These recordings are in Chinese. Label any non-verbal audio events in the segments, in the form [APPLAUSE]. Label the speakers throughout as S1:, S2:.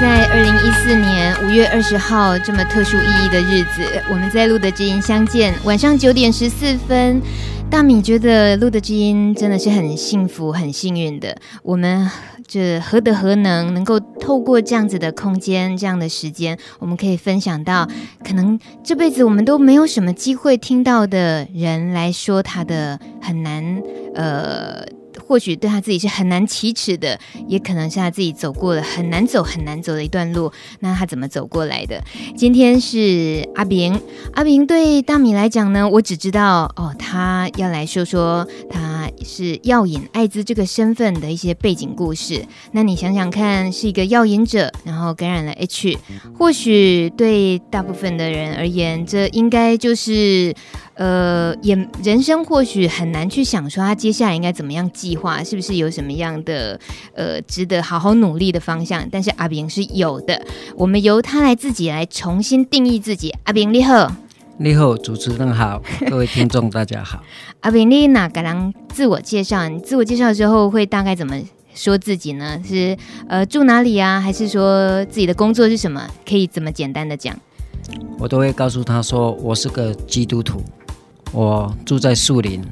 S1: 在二零一四年五月二十号这么特殊意义的日子，我们在路的知音相见，晚上九点十四分。大米觉得路的知音真的是很幸福、很幸运的。我们这何德何能，能够透过这样子的空间、这样的时间，我们可以分享到可能这辈子我们都没有什么机会听到的人来说他的很难，呃。或许对他自己是很难启齿的，也可能是他自己走过了很难走很难走的一段路。那他怎么走过来的？今天是阿平，阿平对大米来讲呢，我只知道哦，他要来说说他是药瘾艾滋这个身份的一些背景故事。那你想想看，是一个药瘾者，然后感染了 H，或许对大部分的人而言，这应该就是。呃，也人生或许很难去想说他接下来应该怎么样计划，是不是有什么样的呃值得好好努力的方向？但是阿炳是有的，我们由他来自己来重新定义自己。阿炳你好，
S2: 你好，主持人好，各位听众大家好。
S1: 阿炳你哪个人自我介绍？你自我介绍之后会大概怎么说自己呢？是呃住哪里啊？还是说自己的工作是什么？可以怎么简单的讲？
S2: 我都会告诉他说，我是个基督徒。我住在树林，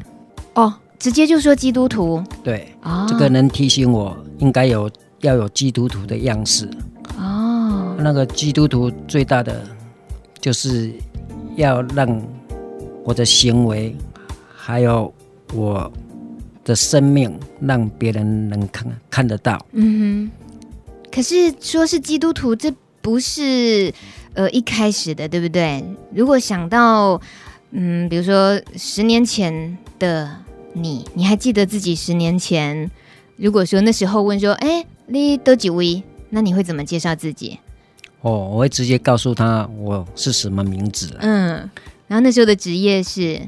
S1: 哦，直接就说基督徒，
S2: 对，哦，这个能提醒我应该有要有基督徒的样式，哦，那个基督徒最大的就是要让我的行为还有我的生命让别人能看看得到，
S1: 嗯哼，可是说是基督徒，这不是呃一开始的，对不对？如果想到。嗯，比如说十年前的你，你还记得自己十年前？如果说那时候问说，哎，你多几位？那你会怎么介绍自己？
S2: 哦，我会直接告诉他我是什么名字。
S1: 嗯，然后那时候的职业是？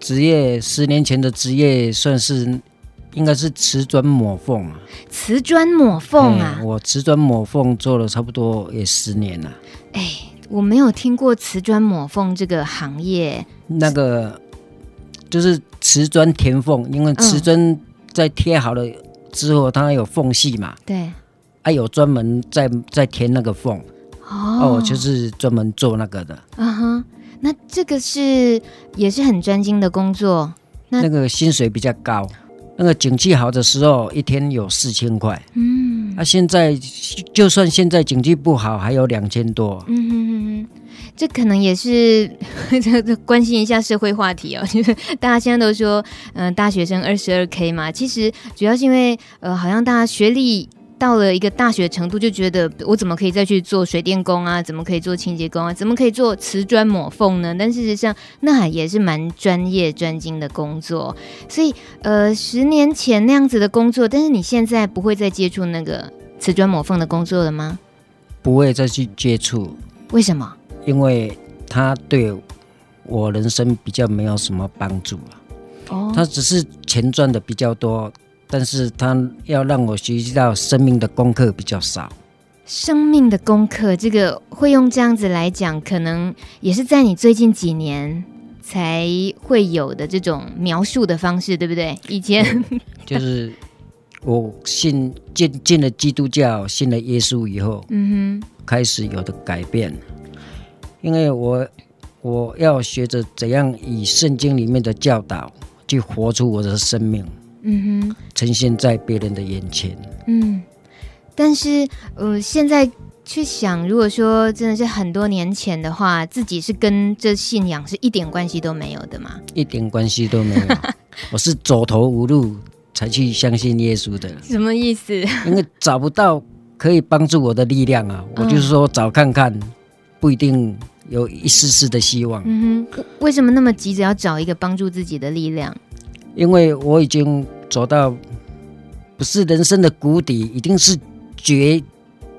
S2: 职业十年前的职业算是应该是瓷砖抹缝啊。
S1: 瓷砖抹缝啊，
S2: 我瓷砖抹缝做了差不多也十年了。
S1: 哎。我没有听过瓷砖抹缝这个行业，
S2: 那个就是瓷砖填缝，因为瓷砖在贴好了之后，它有缝隙嘛，
S1: 对，
S2: 啊有专门在在填那个缝，哦，就是专门做那个的，
S1: 嗯哼，那这个是也是很专精的工作，
S2: 那那个薪水比较高，那个景气好的时候一天有四千块，嗯，那、啊、现在就算现在景气不好，还有两千多，嗯哼。
S1: 这可能也是 [LAUGHS] 关心一下社会话题哦，[LAUGHS] 就是大家现在都说，嗯、呃，大学生二十二 K 嘛，其实主要是因为，呃，好像大家学历到了一个大学程度，就觉得我怎么可以再去做水电工啊？怎么可以做清洁工啊？怎么可以做瓷砖抹缝呢？但事实上，那也是蛮专业专精的工作。所以，呃，十年前那样子的工作，但是你现在不会再接触那个瓷砖抹缝的工作了吗？
S2: 不会再去接触。
S1: 为什么？
S2: 因为他对我人生比较没有什么帮助了，哦，他只是钱赚的比较多，但是他要让我学习到生命的功课比较少。
S1: 生命的功课，这个会用这样子来讲，可能也是在你最近几年才会有的这种描述的方式，对不对？以前
S2: 就是我信 [LAUGHS] 进进了基督教，信了耶稣以后，嗯哼，开始有的改变。因为我我要学着怎样以圣经里面的教导去活出我的生命，嗯哼，呈现在别人的眼前，
S1: 嗯。但是，呃，现在去想，如果说真的是很多年前的话，自己是跟这信仰是一点关系都没有的吗？
S2: 一点关系都没有，[LAUGHS] 我是走投无路才去相信耶稣的。
S1: 什么意思？
S2: 因为找不到可以帮助我的力量啊，我就是说找看看，不一定。有一丝丝的希望。
S1: 嗯哼，为什么那么急着要找一个帮助自己的力量？
S2: 因为我已经走到不是人生的谷底，已经是绝，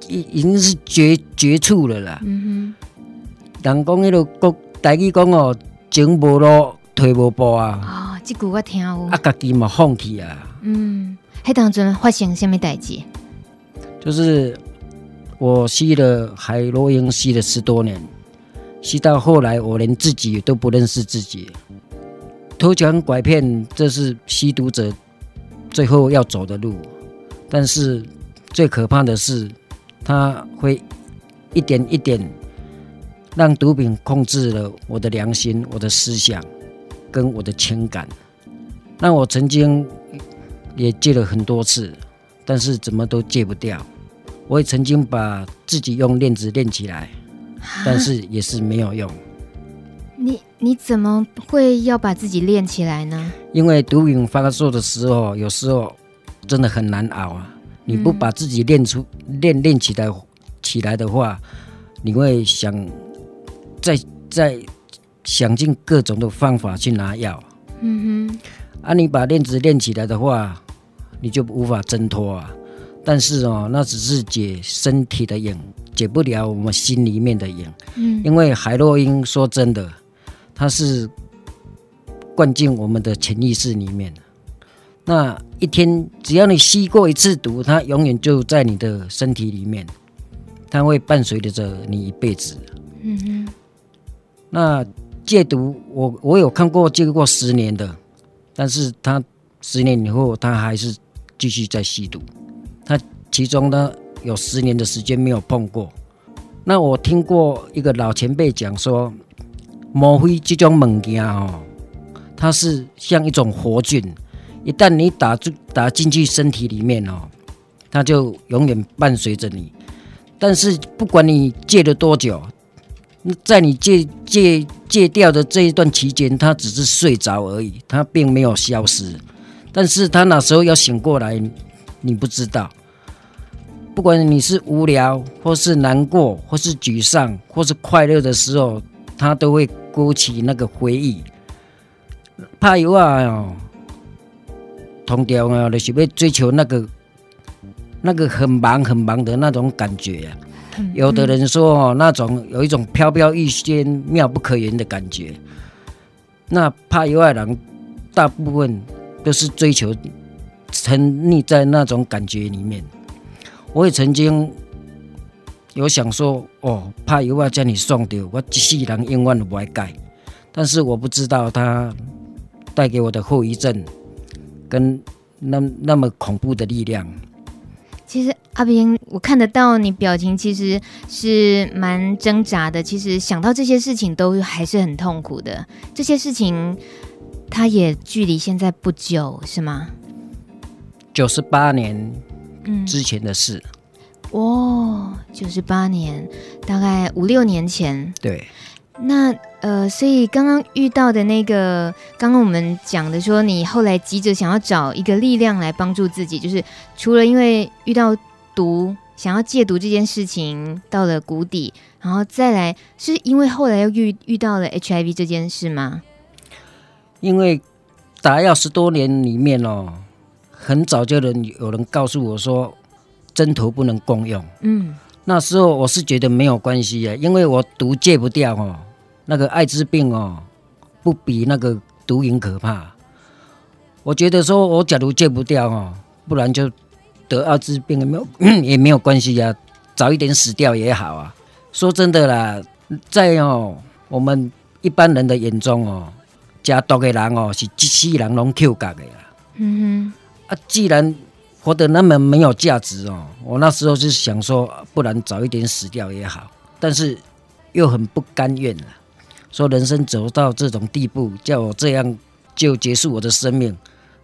S2: 已已经是绝绝处了啦。嗯哼，人讲迄个国台语讲哦，前无路退无步啊。
S1: 哦，这句我听过。
S2: 啊，家己嘛放弃啊。
S1: 嗯，迄当阵发生什么代志？
S2: 就是我吸了海洛因，吸了十多年。吸到后来，我连自己都不认识自己。偷抢拐骗，这是吸毒者最后要走的路。但是最可怕的是，它会一点一点让毒品控制了我的良心、我的思想跟我的情感。那我曾经也戒了很多次，但是怎么都戒不掉。我也曾经把自己用链子链起来，但是也是没有用。
S1: 你你怎么会要把自己练起来呢？
S2: 因为毒瘾发作的时候，有时候真的很难熬啊！你不把自己练出练练起来起来的话，你会想再再想尽各种的方法去拿药。嗯哼。啊，你把链子练起来的话，你就无法挣脱啊。但是哦，那只是解身体的瘾，解不了我们心里面的瘾。嗯。因为海洛因说真的。它是灌进我们的潜意识里面。那一天，只要你吸过一次毒，它永远就在你的身体里面，它会伴随着你一辈子。嗯哼。那戒毒，我我有看过戒过十年的，但是他十年以后，他还是继续在吸毒。他其中呢，有十年的时间没有碰过。那我听过一个老前辈讲说。莫非这种物件哦，它是像一种活菌，一旦你打进打进去身体里面哦，它就永远伴随着你。但是不管你戒了多久，在你戒戒戒掉的这一段期间，它只是睡着而已，它并没有消失。但是它哪时候要醒过来，你不知道。不管你是无聊，或是难过，或是沮丧，或是快乐的时候。他都会勾起那个回忆，怕有啊哦，同调啊，就是要追求那个那个很忙很忙的那种感觉啊。有的人说哦，那种有一种飘飘欲仙、妙不可言的感觉。那怕有爱人，大部分都是追求沉溺在那种感觉里面。我也曾经。有想说哦，怕有话叫你送掉，我一世人永远都不会改。但是我不知道它带给我的后遗症跟那那么恐怖的力量。
S1: 其实阿平，我看得到你表情，其实是蛮挣扎的。其实想到这些事情，都还是很痛苦的。这些事情，它也距离现在不久，是吗？
S2: 九十八年之前的事。嗯
S1: 哦，九十八年，大概五六年前。
S2: 对，
S1: 那呃，所以刚刚遇到的那个，刚刚我们讲的说，你后来急着想要找一个力量来帮助自己，就是除了因为遇到毒，想要戒毒这件事情到了谷底，然后再来是因为后来又遇遇到了 HIV 这件事吗？
S2: 因为打药十多年里面哦，很早就能有人告诉我说。针头不能共用。嗯，那时候我是觉得没有关系啊，因为我毒戒不掉哦，那个艾滋病哦，不比那个毒瘾可怕。我觉得说我假如戒不掉哦，不然就得艾滋病也没有 [CLEARS THROAT] 也没有关系呀，早一点死掉也好啊。说真的啦，在哦我们一般人的眼中哦，加毒的人哦是一世人拢扣角的啦。嗯哼，啊，既然。活得那么没有价值哦！我那时候就想说，不然早一点死掉也好，但是又很不甘愿了。说人生走到这种地步，叫我这样就结束我的生命，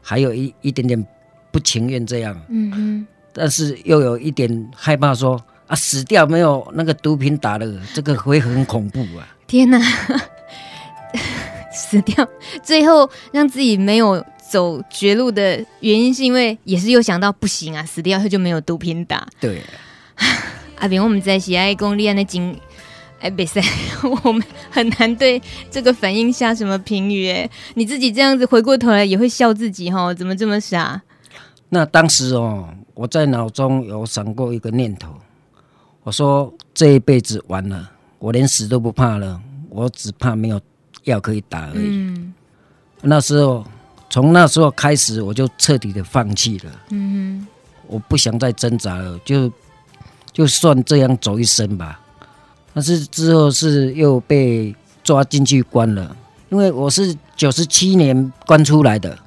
S2: 还有一一点点不情愿这样。嗯嗯。但是又有一点害怕说，说啊，死掉没有那个毒品打了，这个会很恐怖啊！
S1: 天哪，[LAUGHS] 死掉，最后让自己没有。走绝路的原因是因为也是又想到不行啊，死掉后就没有毒品打。
S2: 对，[LAUGHS]
S1: 阿炳，我们在喜爱公立案的经，哎，比赛，[LAUGHS] 我们很难对这个反应下什么评语。哎，你自己这样子回过头来也会笑自己哈，怎么这么傻？
S2: 那当时哦，我在脑中有闪过一个念头，我说这一辈子完了，我连死都不怕了，我只怕没有药可以打而已。嗯，那时候。从那时候开始，我就彻底的放弃了。嗯哼，我不想再挣扎了，就就算这样走一生吧。但是之后是又被抓进去关了，因为我是九十七年关出来的，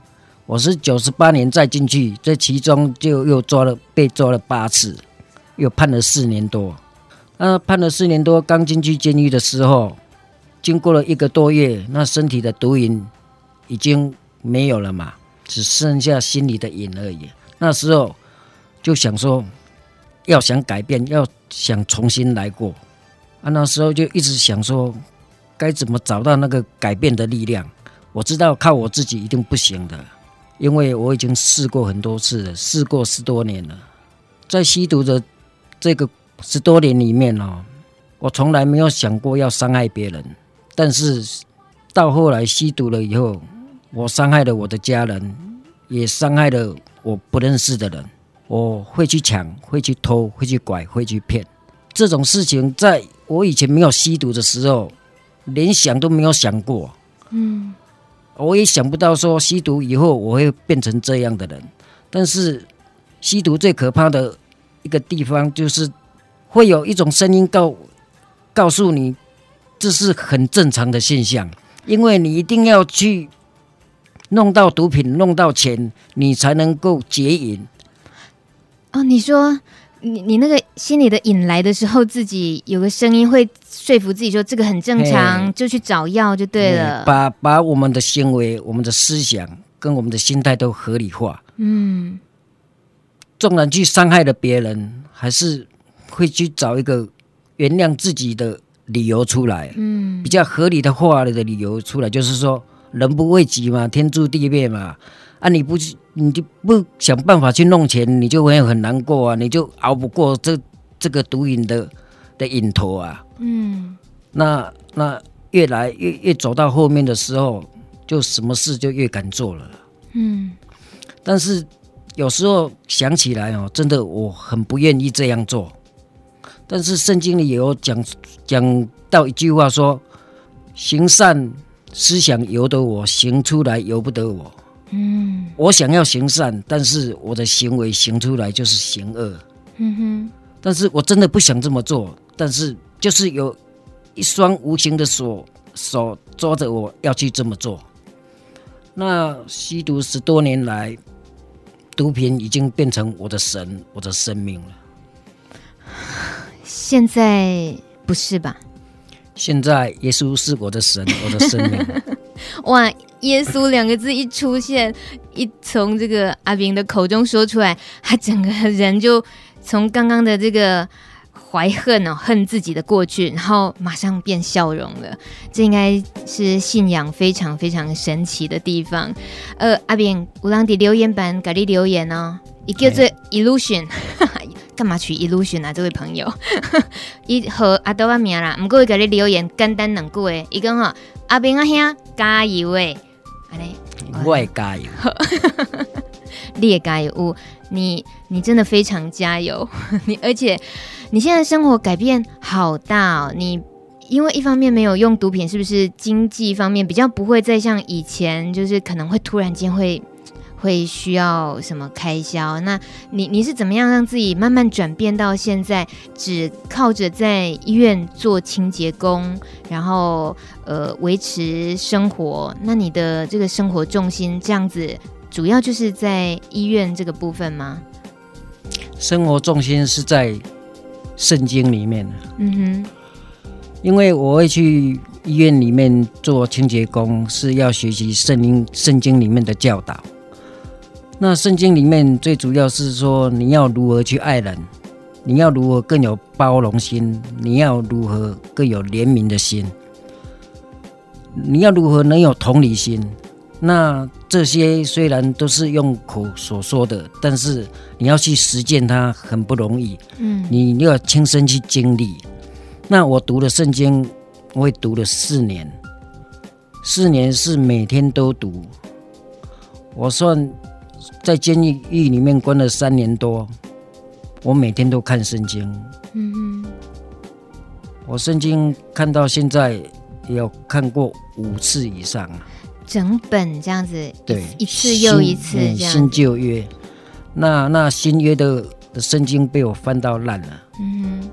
S2: 我是九十八年再进去，这其中就又抓了被抓了八次。又判了四年多。那判了四年多，刚进去监狱的时候，经过了一个多月，那身体的毒瘾已经没有了嘛，只剩下心里的瘾而已。那时候就想说，要想改变，要想重新来过。啊，那时候就一直想说，该怎么找到那个改变的力量？我知道靠我自己一定不行的，因为我已经试过很多次了，试过十多年了，在吸毒的这个。十多年里面哦，我从来没有想过要伤害别人，但是到后来吸毒了以后，我伤害了我的家人，也伤害了我不认识的人。我会去抢，会去偷，会去拐，会去骗。这种事情在我以前没有吸毒的时候，连想都没有想过。嗯，我也想不到说吸毒以后我会变成这样的人。但是吸毒最可怕的一个地方就是。会有一种声音告告诉你，这是很正常的现象，因为你一定要去弄到毒品，弄到钱，你才能够解瘾。
S1: 哦，你说你你那个心里的瘾来的时候，自己有个声音会说服自己说这个很正常，就去找药就对了。
S2: 把把我们的行为、我们的思想跟我们的心态都合理化。嗯，纵然去伤害了别人，还是。会去找一个原谅自己的理由出来，嗯，比较合理的话的理由出来，就是说人不为己嘛，天诛地灭嘛，啊，你不你就不想办法去弄钱，你就会很难过啊，你就熬不过这这个毒瘾的的瘾头啊，嗯，那那越来越越走到后面的时候，就什么事就越敢做了，嗯，但是有时候想起来哦，真的我很不愿意这样做。但是圣经里也有讲讲到一句话说：“行善思想由得我，行出来由不得我。”嗯，我想要行善，但是我的行为行出来就是行恶。嗯哼，但是我真的不想这么做，但是就是有一双无形的手手抓着我要去这么做。那吸毒十多年来，毒品已经变成我的神，我的生命了。
S1: 现在不是吧？
S2: 现在耶稣是我的神，我的生命。[LAUGHS]
S1: 哇！耶稣两个字一出现，一从这个阿斌的口中说出来，他整个人就从刚刚的这个怀恨哦，恨自己的过去，然后马上变笑容了。这应该是信仰非常非常神奇的地方。呃，阿炳，有人在留言板给你留言哦，一个叫做 illusion。干嘛取 illusion 啊？这位朋友，[LAUGHS] 伊和阿多阿名啦，唔过会给你留言，简单两句诶，伊讲吼阿斌阿兄加油诶，安尼，
S2: 我也加油，[LAUGHS]
S1: 你也加油，你你真的非常加油，[LAUGHS] 你而且你现在生活改变好大哦，你因为一方面没有用毒品，是不是经济方面比较不会再像以前，就是可能会突然间会。会需要什么开销？那你你是怎么样让自己慢慢转变到现在只靠着在医院做清洁工，然后呃维持生活？那你的这个生活重心这样子，主要就是在医院这个部分吗？
S2: 生活重心是在圣经里面。嗯哼，因为我会去医院里面做清洁工，是要学习圣经圣经里面的教导。那圣经里面最主要是说，你要如何去爱人，你要如何更有包容心，你要如何更有怜悯的心，你要如何能有同理心。那这些虽然都是用口所说的，但是你要去实践它很不容易。嗯，你要亲身去经历。那我读了圣经，我也读了四年，四年是每天都读。我算。在监狱狱里面关了三年多，我每天都看圣经。嗯哼，我圣经看到现在也有看过五次以上啊。
S1: 整本这样子，
S2: 对，
S1: 一次又一次这样
S2: 新，新旧约。那那新约的的圣经被我翻到烂了。嗯哼，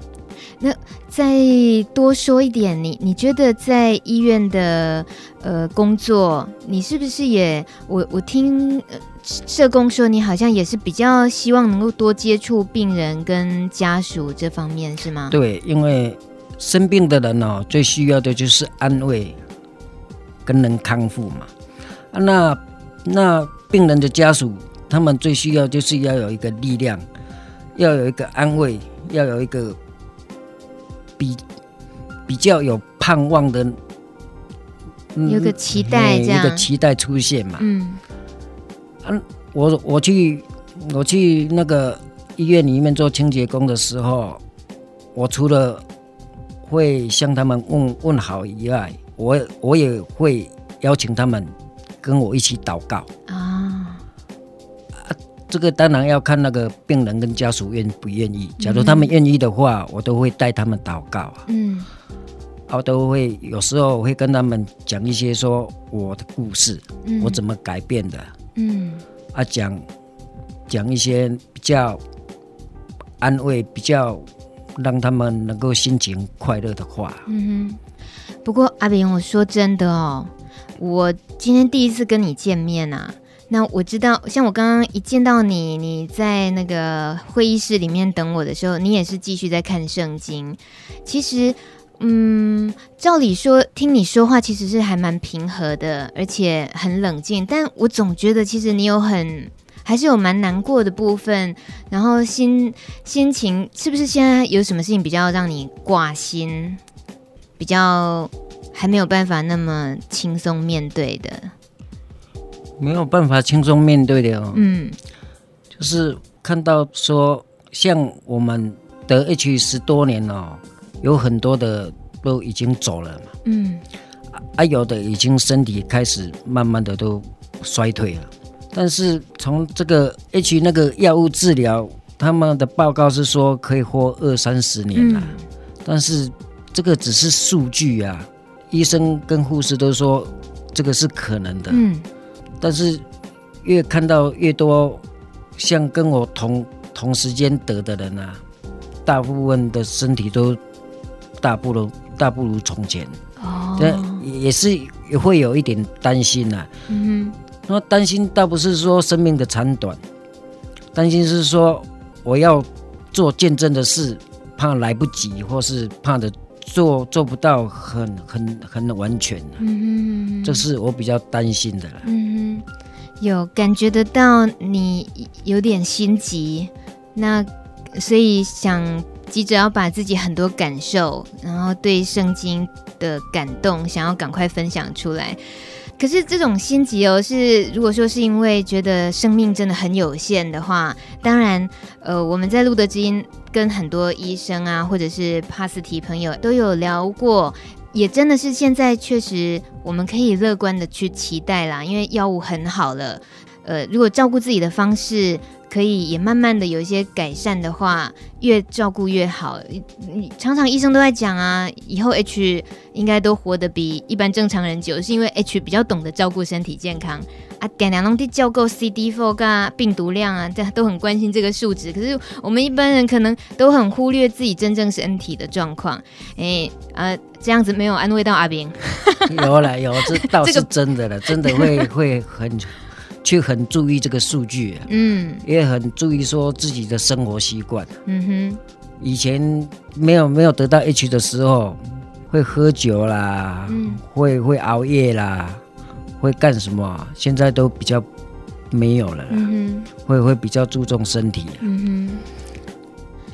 S1: 那再多说一点，你你觉得在医院的呃工作，你是不是也我我听、呃、社工说，你好像也是比较希望能够多接触病人跟家属这方面，是吗？
S2: 对，因为生病的人哦，最需要的就是安慰跟能康复嘛。啊，那那病人的家属，他们最需要就是要有一个力量，要有一个安慰，要有一个。比比较有盼望的，
S1: 嗯、有个期待，这样
S2: 一个期待出现嘛。
S1: 嗯，
S2: 啊、我我去我去那个医院里面做清洁工的时候，我除了会向他们问问好以外，我我也会邀请他们跟我一起祷告啊。这个当然要看那个病人跟家属愿不愿意。假如他们愿意的话，我都会带他们祷告啊。嗯，我都会有时候会跟他们讲一些说我的故事，嗯、我怎么改变的。嗯，啊，讲讲一些比较安慰、比较让他们能够心情快乐的话。
S1: 嗯哼。不过阿炳，我说真的哦，我今天第一次跟你见面啊。那我知道，像我刚刚一见到你，你在那个会议室里面等我的时候，你也是继续在看圣经。其实，嗯，照理说听你说话其实是还蛮平和的，而且很冷静。但我总觉得其实你有很还是有蛮难过的部分，然后心心情是不是现在有什么事情比较让你挂心，比较还没有办法那么轻松面对的？
S2: 没有办法轻松面对的哦。嗯，就是看到说，像我们得 H 十多年了哦，有很多的都已经走了嘛。嗯，啊，有的已经身体开始慢慢的都衰退了。但是从这个 H 那个药物治疗，他们的报告是说可以活二三十年了。嗯，但是这个只是数据啊，医生跟护士都说这个是可能的。嗯。但是越看到越多，像跟我同同时间得的人啊，大部分的身体都大不如大不如从前。哦，也是也会有一点担心呐。嗯哼，那担心倒不是说生命的长短，担心是说我要做见证的事，怕来不及，或是怕的做做不到很很很完全。嗯哼，这是我比较担心的了。嗯哼。
S1: 有感觉得到你有点心急，那所以想急着要把自己很多感受，然后对圣经的感动，想要赶快分享出来。可是这种心急哦，是如果说是因为觉得生命真的很有限的话，当然，呃，我们在路德之音跟很多医生啊，或者是帕斯提朋友都有聊过。也真的是现在确实，我们可以乐观的去期待啦，因为药物很好了。呃，如果照顾自己的方式可以也慢慢的有一些改善的话，越照顾越好。你常常医生都在讲啊，以后 H 应该都活得比一般正常人久，是因为 H 比较懂得照顾身体健康啊。点两龙的教够 CD4 噶病毒量啊，这都很关心这个数值。可是我们一般人可能都很忽略自己真正身体的状况。哎呃，这样子没有安慰到阿斌。
S2: 有了有，这倒是 [LAUGHS] 真的了，这个、真的会会很。却很注意这个数据，嗯，也很注意说自己的生活习惯，嗯哼。以前没有没有得到 H 的时候，会喝酒啦，嗯，会会熬夜啦，会干什么？现在都比较没有了，嗯哼，会会比较注重身体，嗯哼。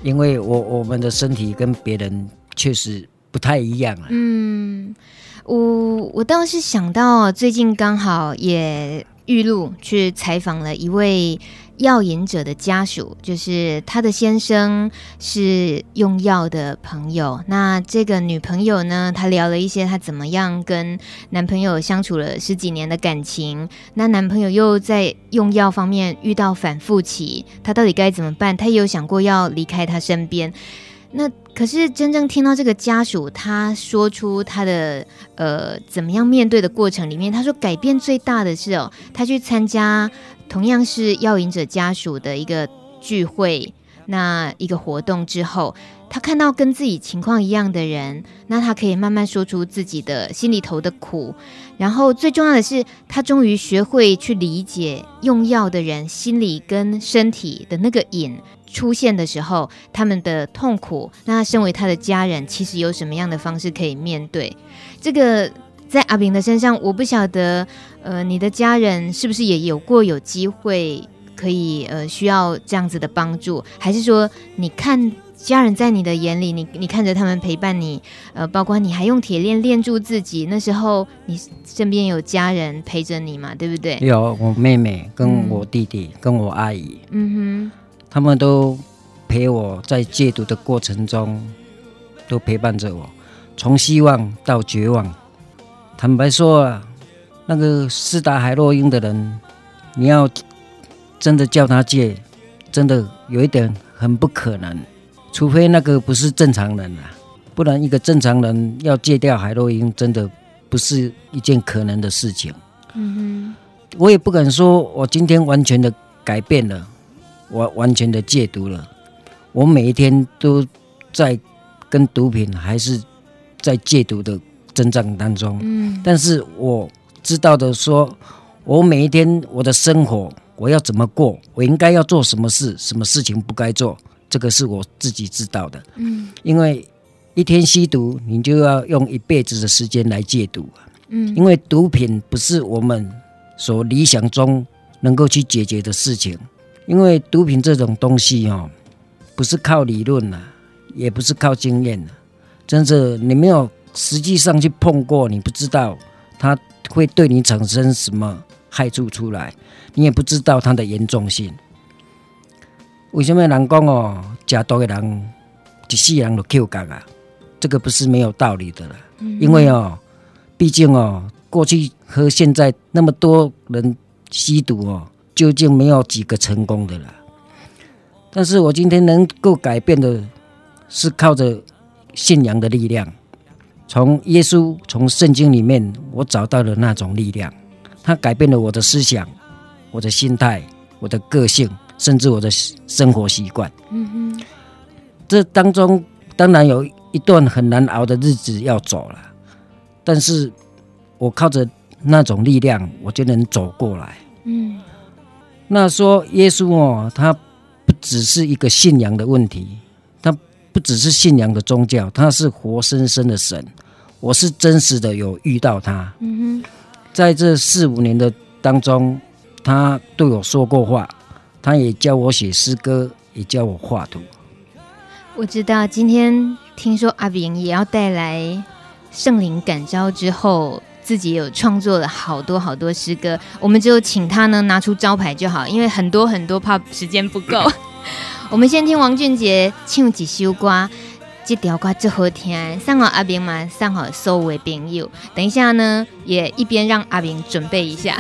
S2: 因为我我们的身体跟别人确实不太一样了，嗯。
S1: 我我倒是想到最近刚好也。玉露去采访了一位药瘾者的家属，就是他的先生是用药的朋友。那这个女朋友呢，她聊了一些她怎么样跟男朋友相处了十几年的感情。那男朋友又在用药方面遇到反复期，她到底该怎么办？她也有想过要离开他身边。那可是真正听到这个家属他说出他的呃怎么样面对的过程里面，他说改变最大的是哦，他去参加同样是药瘾者家属的一个聚会，那一个活动之后，他看到跟自己情况一样的人，那他可以慢慢说出自己的心里头的苦。然后最重要的是，他终于学会去理解用药的人心里跟身体的那个瘾出现的时候，他们的痛苦。那他身为他的家人，其实有什么样的方式可以面对这个？在阿炳的身上，我不晓得，呃，你的家人是不是也有过有机会可以呃需要这样子的帮助，还是说你看？家人在你的眼里，你你看着他们陪伴你，呃，包括你还用铁链链住自己。那时候你身边有家人陪着你嘛，对不对？
S2: 有我妹妹跟我弟弟、嗯、跟我阿姨，
S1: 嗯哼，
S2: 他们都陪我在戒毒的过程中，都陪伴着我，从希望到绝望。坦白说啊，那个施打海洛因的人，你要真的叫他戒，真的有一点很不可能。除非那个不是正常人啊，不然一个正常人要戒掉海洛因，真的不是一件可能的事情。
S1: 嗯哼，
S2: 我也不敢说我今天完全的改变了，我完全的戒毒了。我每一天都在跟毒品还是在戒毒的征战当中。
S1: 嗯，
S2: 但是我知道的说，我每一天我的生活我要怎么过，我应该要做什么事，什么事情不该做。这个是我自己知道的，
S1: 嗯，
S2: 因为一天吸毒，你就要用一辈子的时间来戒毒，
S1: 嗯，
S2: 因为毒品不是我们所理想中能够去解决的事情，因为毒品这种东西哦，不是靠理论啊，也不是靠经验啊，真是你没有实际上去碰过，你不知道它会对你产生什么害处出来，你也不知道它的严重性。为什么人讲哦，吃毒的人一世人都 Q 干啊？这个不是没有道理的了。
S1: 嗯、
S2: 因为哦，毕竟哦，过去和现在那么多人吸毒哦，究竟没有几个成功的了。但是我今天能够改变的，是靠着信仰的力量。从耶稣，从圣经里面，我找到了那种力量，它改变了我的思想、我的心态、我的个性。甚至我的生活习惯，
S1: 嗯哼，
S2: 这当中当然有一段很难熬的日子要走了，但是我靠着那种力量，我就能走过来。
S1: 嗯，
S2: 那说耶稣哦，他不只是一个信仰的问题，他不只是信仰的宗教，他是活生生的神。我是真实的有遇到他，
S1: 嗯哼，
S2: 在这四五年的当中，他对我说过话。他也教我写诗歌，也教我画图。
S1: 我知道今天听说阿炳也要带来圣灵感召之后，自己有创作了好多好多诗歌。我们就请他呢拿出招牌就好，因为很多很多怕时间不够。[LAUGHS] 我们先听王俊杰唱几首歌，这条歌最好听，上好阿炳嘛，上好所有的朋友。等一下呢，也一边让阿炳准备一下。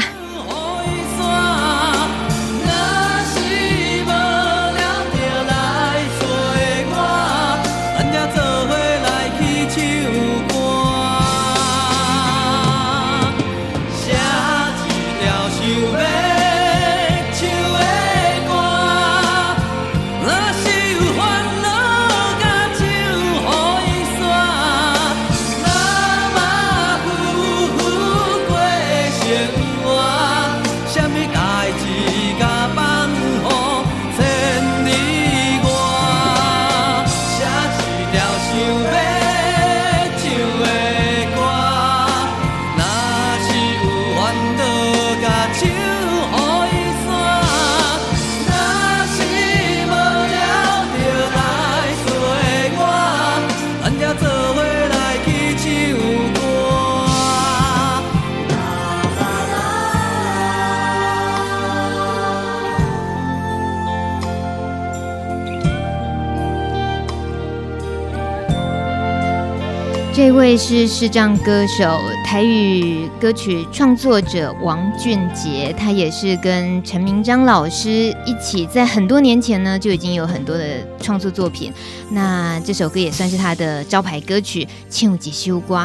S1: 这位是视障歌手、台语歌曲创作者王俊杰，他也是跟陈明章老师一起，在很多年前呢就已经有很多的创作作品。那这首歌也算是他的招牌歌曲《唱一首歌》，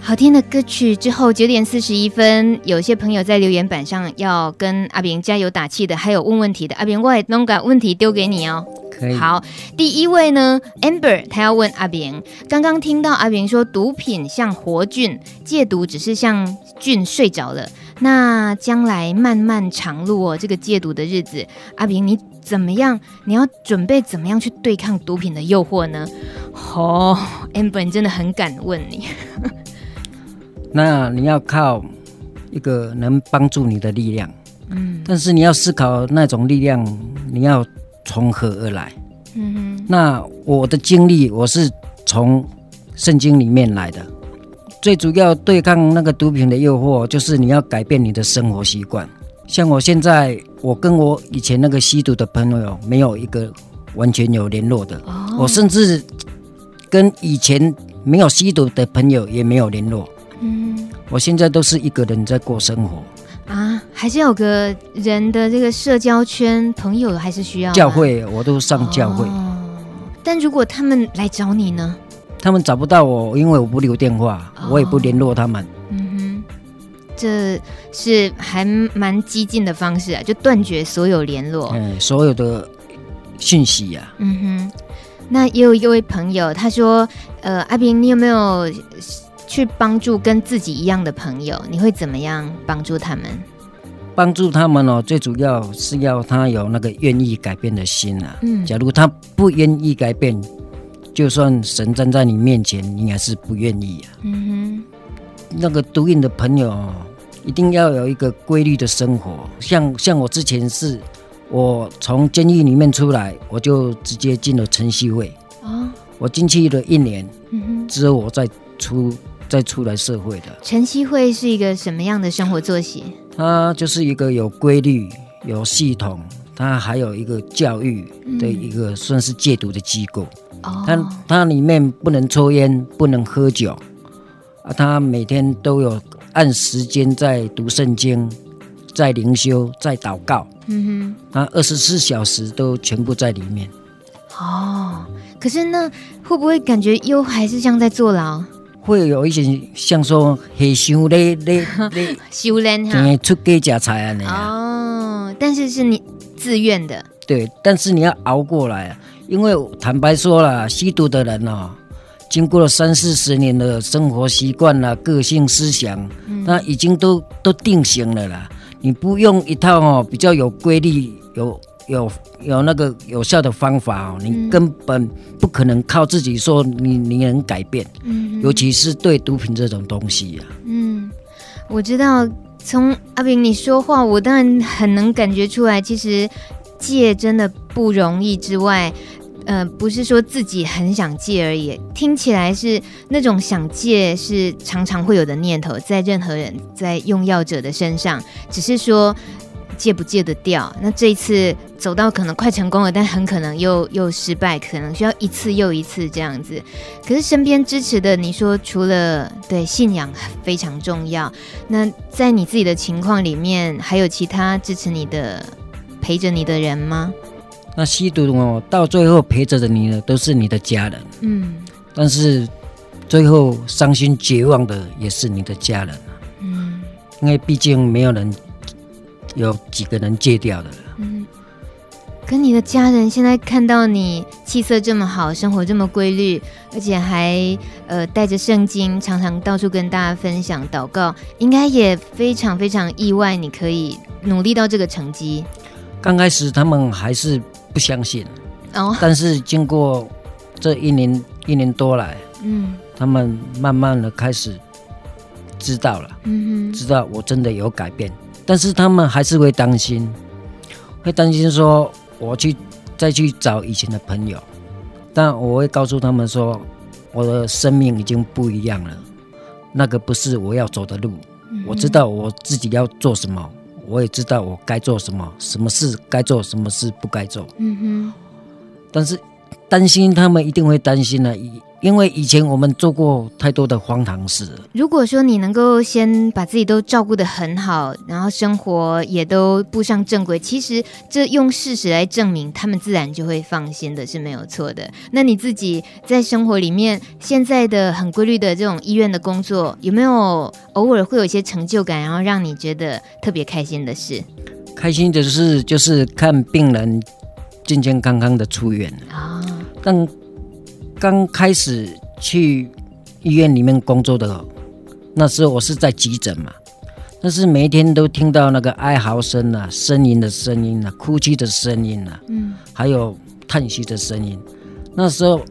S1: 好听的歌曲。之后九点四十一分，有些朋友在留言板上要跟阿炳加油打气的，还有问问题的，阿炳我也弄个问题丢给你哦。
S2: 可以。
S1: 好，第一位呢，Amber，他要问阿炳，刚刚听到阿炳说毒品像活菌，戒毒只是像菌睡着了，那将来漫漫长路哦，这个戒毒的日子，阿平你怎么样？你要准备怎么样去对抗毒品的诱惑呢？哦，Amber 你真的很敢问你。[LAUGHS]
S2: 那你要靠一个能帮助你的力量。嗯，但是你要思考那种力量，你要从何而来？嗯哼，那我的经历，我是从圣经里面来的。最主要对抗那个毒品的诱惑，就是你要改变你的生活习惯。像我现在，我跟我以前那个吸毒的朋友，没有一个完全有联络的。哦，我甚至跟以前没有吸毒的朋友也没有联络。嗯，我现在都是一个人在过生活。
S1: 啊，还是有个人的这个社交圈，朋友还是需要。
S2: 教会我都上教会。哦，
S1: 但如果他们来找你呢？
S2: 他们找不到我，因为我不留电话，哦，我也不联络他们。
S1: 嗯哼，这是还蛮激进的方式啊，就断绝所有联络，
S2: 嗯，所有的讯息呀，啊。
S1: 嗯哼，那也有一位朋友，他说：“呃，阿平，你有没有？”去帮助跟自己一样的朋友，你会怎么样帮助他们？
S2: 帮助他们哦，最主要是要他有那个愿意改变的心啊。嗯，假如他不愿意改变，就算神站在你面前，你也是不愿意啊。嗯哼，那个毒瘾的朋友哦，一定要有一个规律的生活。像像我之前是，我从监狱里面出来，我就直接进了晨曦会。哦，我进去了一年，嗯哼，之后我再出。再出来社会的
S1: 晨曦会是一个什么样的生活作息？
S2: 它就是一个有规律、有系统，它还有一个教育的一个算是戒毒的机构。哦、嗯，它它里面不能抽烟，不能喝酒啊。它每天都有按时间在读圣经，在灵修，在祷告。嗯哼，它二十四小时都全部在里面。
S1: 哦，可是那会不会感觉又还是像在坐牢？
S2: 会有一些像说很修嘞嘞嘞
S1: 修炼
S2: 哈，出给家财啊那样。
S1: 哦，但是是你自愿的。
S2: 对，但是你要熬过来啊，因为坦白说了，吸毒的人哦，经过了三四十年的生活习惯啦、个性思想，那已经都都定型了啦。你不用一套哦比较有规律有。有有那个有效的方法哦，你根本不可能靠自己说你你能改变，嗯，尤其是对毒品这种东西呀。
S1: 嗯，我知道，从阿炳你说话，我当然很能感觉出来，其实戒真的不容易。之外，呃，不是说自己很想戒而已，听起来是那种想戒是常常会有的念头，在任何人在用药者的身上，只是说。戒不戒得掉？那这一次走到可能快成功了，但很可能又又失败，可能需要一次又一次这样子。可是身边支持的，你说除了对信仰非常重要，那在你自己的情况里面，还有其他支持你的、陪着你的人吗？
S2: 那吸毒哦，到最后陪着的你的都是你的家人，嗯，但是最后伤心绝望的也是你的家人，嗯，因为毕竟没有人。有几个人戒掉的？嗯，
S1: 可你的家人现在看到你气色这么好，生活这么规律，而且还呃带着圣经，常常到处跟大家分享祷告，应该也非常非常意外，你可以努力到这个成绩。
S2: 刚开始他们还是不相信哦，但是经过这一年一年多来，嗯，他们慢慢的开始知道了，嗯哼，知道我真的有改变。但是他们还是会担心，会担心说我去再去找以前的朋友，但我会告诉他们说，我的生命已经不一样了，那个不是我要走的路，我知道我自己要做什么，我也知道我该做什么，什么事该做，什么事不该做。嗯哼，但是担心他们一定会担心的。因为以前我们做过太多的荒唐事。
S1: 如果说你能够先把自己都照顾得很好，然后生活也都步上正轨，其实这用事实来证明，他们自然就会放心的，是没有错的。那你自己在生活里面现在的很规律的这种医院的工作，有没有偶尔会有一些成就感，然后让你觉得特别开心的事？
S2: 开心的事就是看病人健健康康的出院啊。但刚开始去医院里面工作的那时候，我是在急诊嘛，但是每一天都听到那个哀嚎声啊、呻吟的声音啊、哭泣的声音啊，嗯，还有叹息的声音。那时候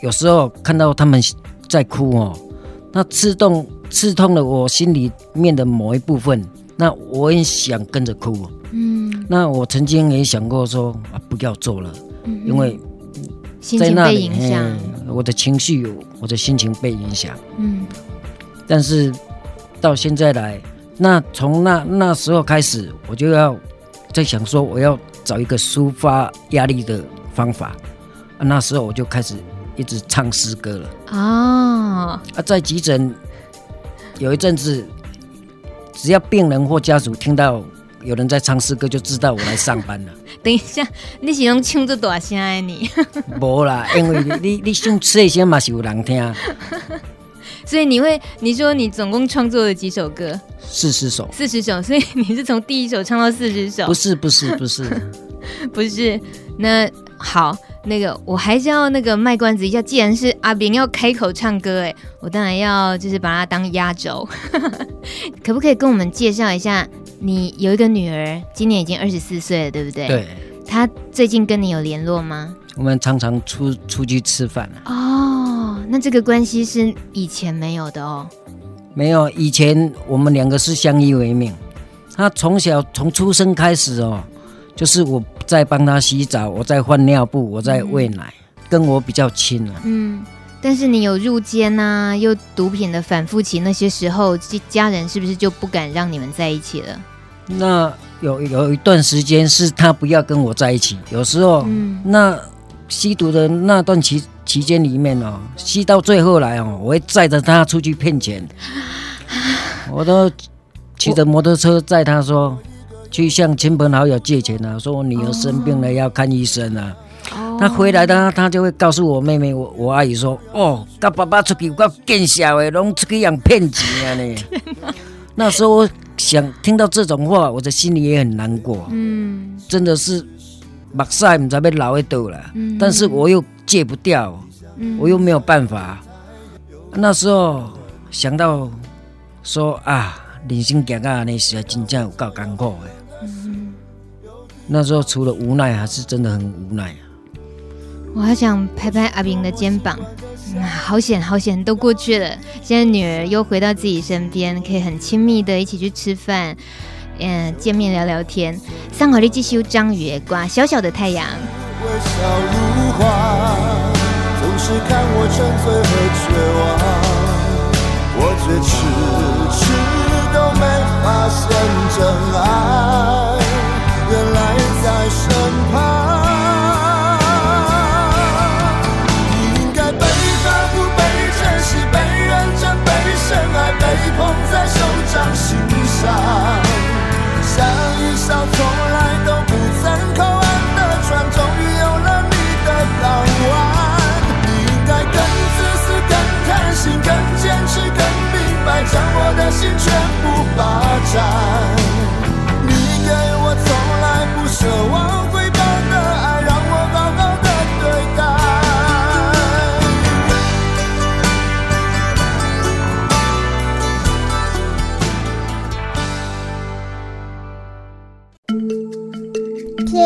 S2: 有时候看到他们在哭哦，那刺痛刺痛了我心里面的某一部分，那我也想跟着哭。嗯，那我曾经也想过说啊，不要做了，嗯、因为。
S1: 在那里，嗯，
S2: 我的情绪，我的心情被影响。嗯，但是到现在来，那从那那时候开始，我就要在想说，我要找一个抒发压力的方法。啊，那时候我就开始一直唱诗歌了。哦，啊，在急诊有一阵子，只要病人或家属听到。有人在唱诗歌，就知道我来上班了。[LAUGHS]
S1: 等一下，你是用唱这大声的你？[LAUGHS]
S2: 无啦，因为你你你唱细声嘛是有人听。[LAUGHS]
S1: 所以你会，你说你总共创作了几首歌？
S2: 四十首。
S1: 四十首，所以你是从第一首唱到四十首？
S2: 不是不是不是
S1: 不是。那好，那个我还是要那个卖关子一下。既然是阿炳要开口唱歌，哎，我当然要就是把它当压轴。可不可以跟我们介绍一下？你有一个女儿，今年已经二十四岁了，对不对？
S2: 对。
S1: 她最近跟你有联络吗？
S2: 我们常常出出去吃饭了。
S1: 哦，那这个关系是以前没有的哦。
S2: 没有，以前我们两个是相依为命。她从小从出生开始哦，就是我在帮她洗澡，我在换尿布，我在喂奶，嗯、跟我比较亲啊。嗯。
S1: 但是你有入监呐，又毒品的反复期，那些时候家人是不是就不敢让你们在一起了？
S2: 那有有一段时间是他不要跟我在一起，有时候，嗯、那吸毒的那段期期间里面哦，吸到最后来哦，我会载着他出去骗钱，[LAUGHS] 我都骑着摩托车载他说去向亲朋好友借钱啊，说我女儿生病了要看医生啊，哦、他回来的他就会告诉我妹妹我我阿姨说哦，跟爸爸出去我见笑的，拢出去养骗钱啊呢，[LAUGHS] 那时候。想听到这种话，我的心里也很难过。嗯，真的是目屎不知道要流在哪了。嗯，但是我又戒不掉，嗯，我又没有办法。那时候想到说啊，人生行到那时，真正有够艰苦的。嗯，那时候除了无奈，还是真的很无奈。
S1: 我还想拍拍阿明的肩膀。嗯、好险，好险，都过去了。现在女儿又回到自己身边，可以很亲密的一起去吃饭，嗯，见面聊聊天。上好利继续张宇挂小小的太阳。是看我沉醉和绝望，我却迟迟都没发现真爱，霸占。你给我从来不奢望。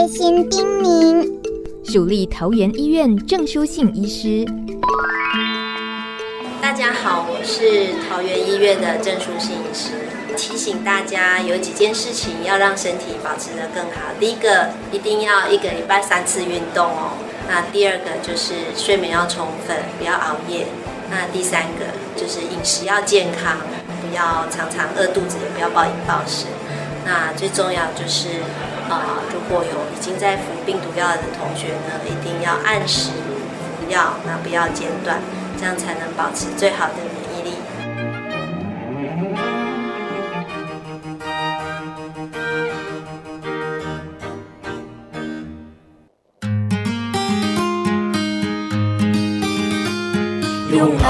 S1: 新叮咛，蜀立桃园医院郑书信医师。
S3: 大家好，我是桃园医院的郑书信医师。提醒大家有几件事情要让身体保持得更好。第一个，一定要一个礼拜三次运动哦。那第二个就是睡眠要充分，不要熬夜。那第三个就是饮食要健康，不要常常饿肚子，也不要暴饮暴食。那最重要就是。如果有已经在服病毒药的同学呢，一定要按时服药，那不要间断，这样才能保持最好的
S4: 用爱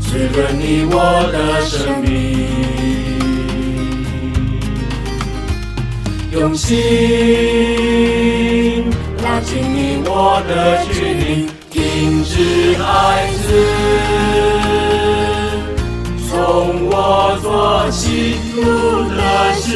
S4: 滋润你我的生命。用心拉近你我的距离，停止孩子，从我做起，路的学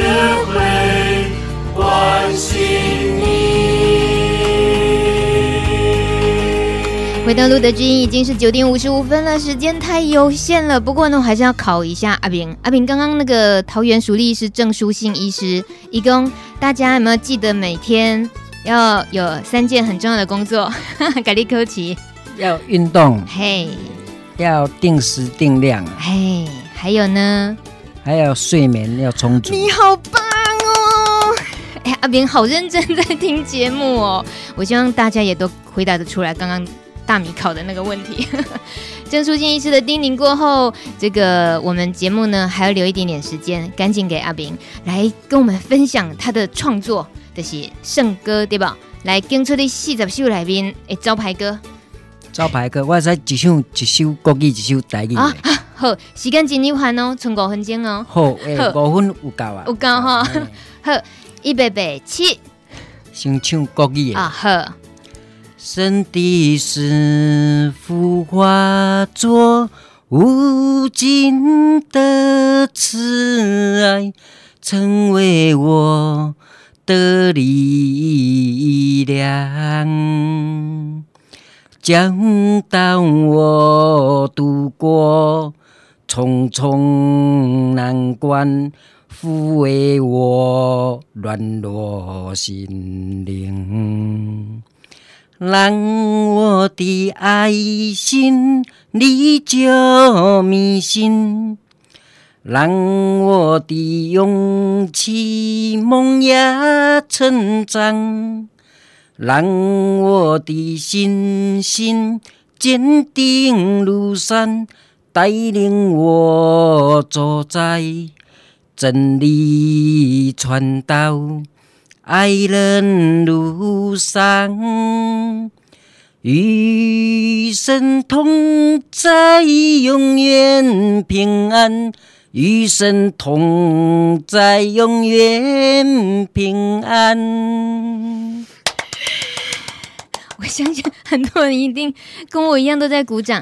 S1: 回到路德之音已经是九点五十五分了，时间太有限了。不过呢，我还是要考一下阿炳。阿炳刚刚那个桃园淑丽是郑书信医师，一共大家有没有记得每天要有三件很重要的工作？改立科奇
S2: 要运动，
S1: 嘿，
S2: 要定时定量，
S1: 嘿，还有呢，
S2: 还有睡眠要充足。
S1: 你好棒哦！哎，阿炳好认真在听节目哦。我希望大家也都回答得出来。刚刚。大米考的那个问题，[LAUGHS] 郑书静医师的叮咛过后，这个我们节目呢还要留一点点时间，赶紧给阿炳来跟我们分享他的创作的是圣歌，对吧？来跟出的四十首来宾，哎，招牌歌，
S2: 招牌歌，我在一首一首国语，一首台语啊。
S1: 好，时间真有限哦，剩五分钟哦。
S2: 好，诶，五分有够啊？
S1: 有够哈。好，预备备起，
S2: 先唱国语
S1: 啊。好。
S2: 神的师父化作无尽的慈爱，成为我的力量，教导我度过重重难关，抚慰我软弱心灵。让我的爱心历久弥新，让我的勇气萌芽成长，让我的信心坚定如山，带领我走在真理传道。爱人路上，与神同在，永远平安；与神同在，永远平安。
S1: 我相信很多人一定跟我一样都在鼓掌。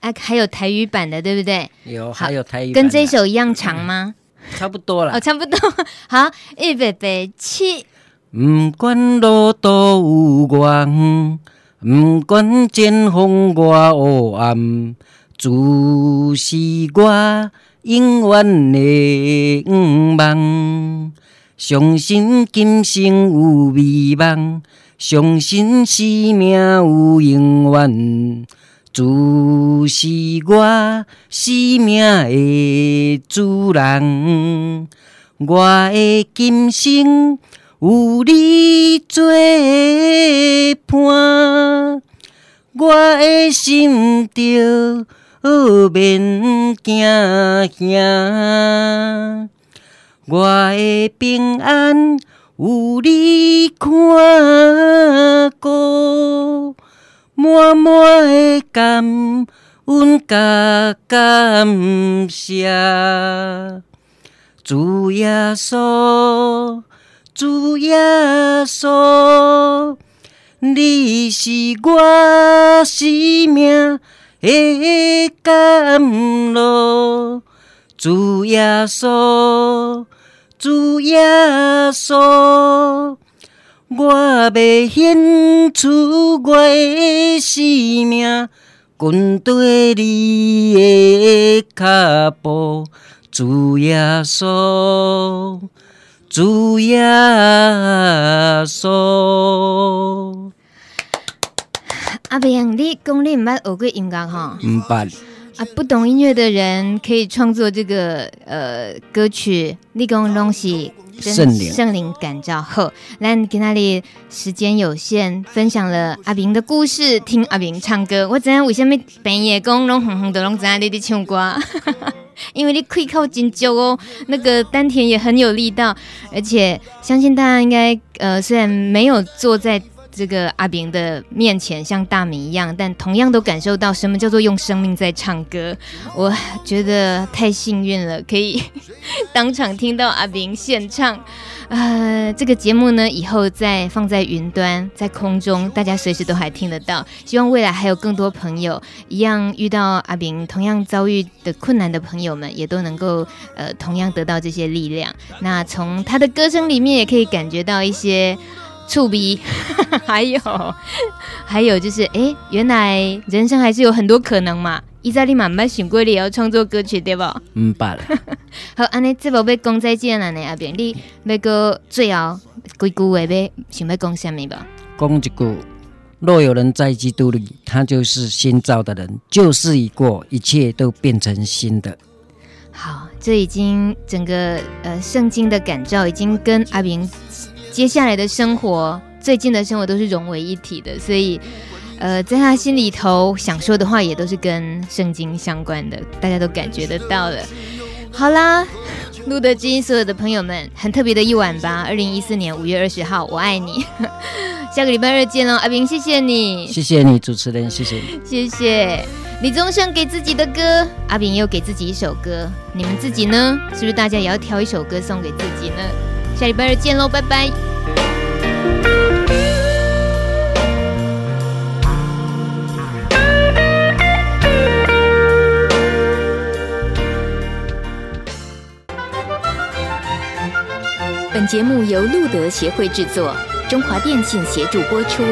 S1: 啊，还有台语版的，对不对？
S2: 有，还有台语版，
S1: 跟这首一样长吗？
S2: 嗯、差不多了。
S1: 哦，差不多。[LAUGHS] 好，预备备起。
S2: 不管路途有偌远，不管前方外黑暗，主是我永远的盼望。相信今生有美梦，相信生命有永远。主是我生命的主人，我的今生。有你作伴，我的心就免惊吓。我的平安有你看顾，满满的感恩甲感谢，主耶稣。主耶稣，你是我生命的甘露。主耶稣，主耶稣，我要献出我的生命，跟对你的脚步。主耶稣。主耶稣，
S1: 阿平，你讲你唔捌学过音乐哈？
S2: 唔捌
S1: 啊，不懂音乐的人可以创作这个呃歌曲。你讲东西
S2: 圣灵
S1: 圣灵感召后，那给那里时间有限，分享了阿明的故事，听阿明唱歌。我知影为什么半夜讲拢红红的拢知影你在唱歌。[LAUGHS] 因为你可以靠真久哦，那个丹田也很有力道，而且相信大家应该呃，虽然没有坐在这个阿炳的面前，像大米一样，但同样都感受到什么叫做用生命在唱歌。我觉得太幸运了，可以 [LAUGHS] 当场听到阿炳现唱。呃，这个节目呢，以后再放在云端，在空中，大家随时都还听得到。希望未来还有更多朋友一样遇到阿炳同样遭遇的困难的朋友们，也都能够呃同样得到这些力量。那从他的歌声里面也可以感觉到一些触鼻，[LAUGHS] 还有还有就是，哎，原来人生还是有很多可能嘛。伊在你慢慢醒过来要创作歌曲对不？
S2: 嗯，罢了。[LAUGHS]
S1: 好，安尼这部要讲再见了呢，阿炳，你要个最后几句话要想要讲什么吧？
S2: 讲一句：若有人在基督里，他就是新造的人，旧事已过，一切都变成新的。
S1: 好，这已经整个呃圣经的感召，已经跟阿炳接下来的生活、最近的生活都是融为一体的，所以。呃，在他心里头想说的话也都是跟圣经相关的，大家都感觉得到了。好啦，路德之音所有的朋友们，很特别的一晚吧。二零一四年五月二十号，我爱你。[LAUGHS] 下个礼拜二见喽，阿炳，谢谢你，
S2: 谢谢你，主持人，谢谢
S1: 你，谢谢。李宗盛给自己的歌，阿炳又给自己一首歌，你们自己呢？是不是大家也要挑一首歌送给自己呢？下礼拜日见喽，拜拜。
S5: 本节目由路德协会制作，中华电信协助播出。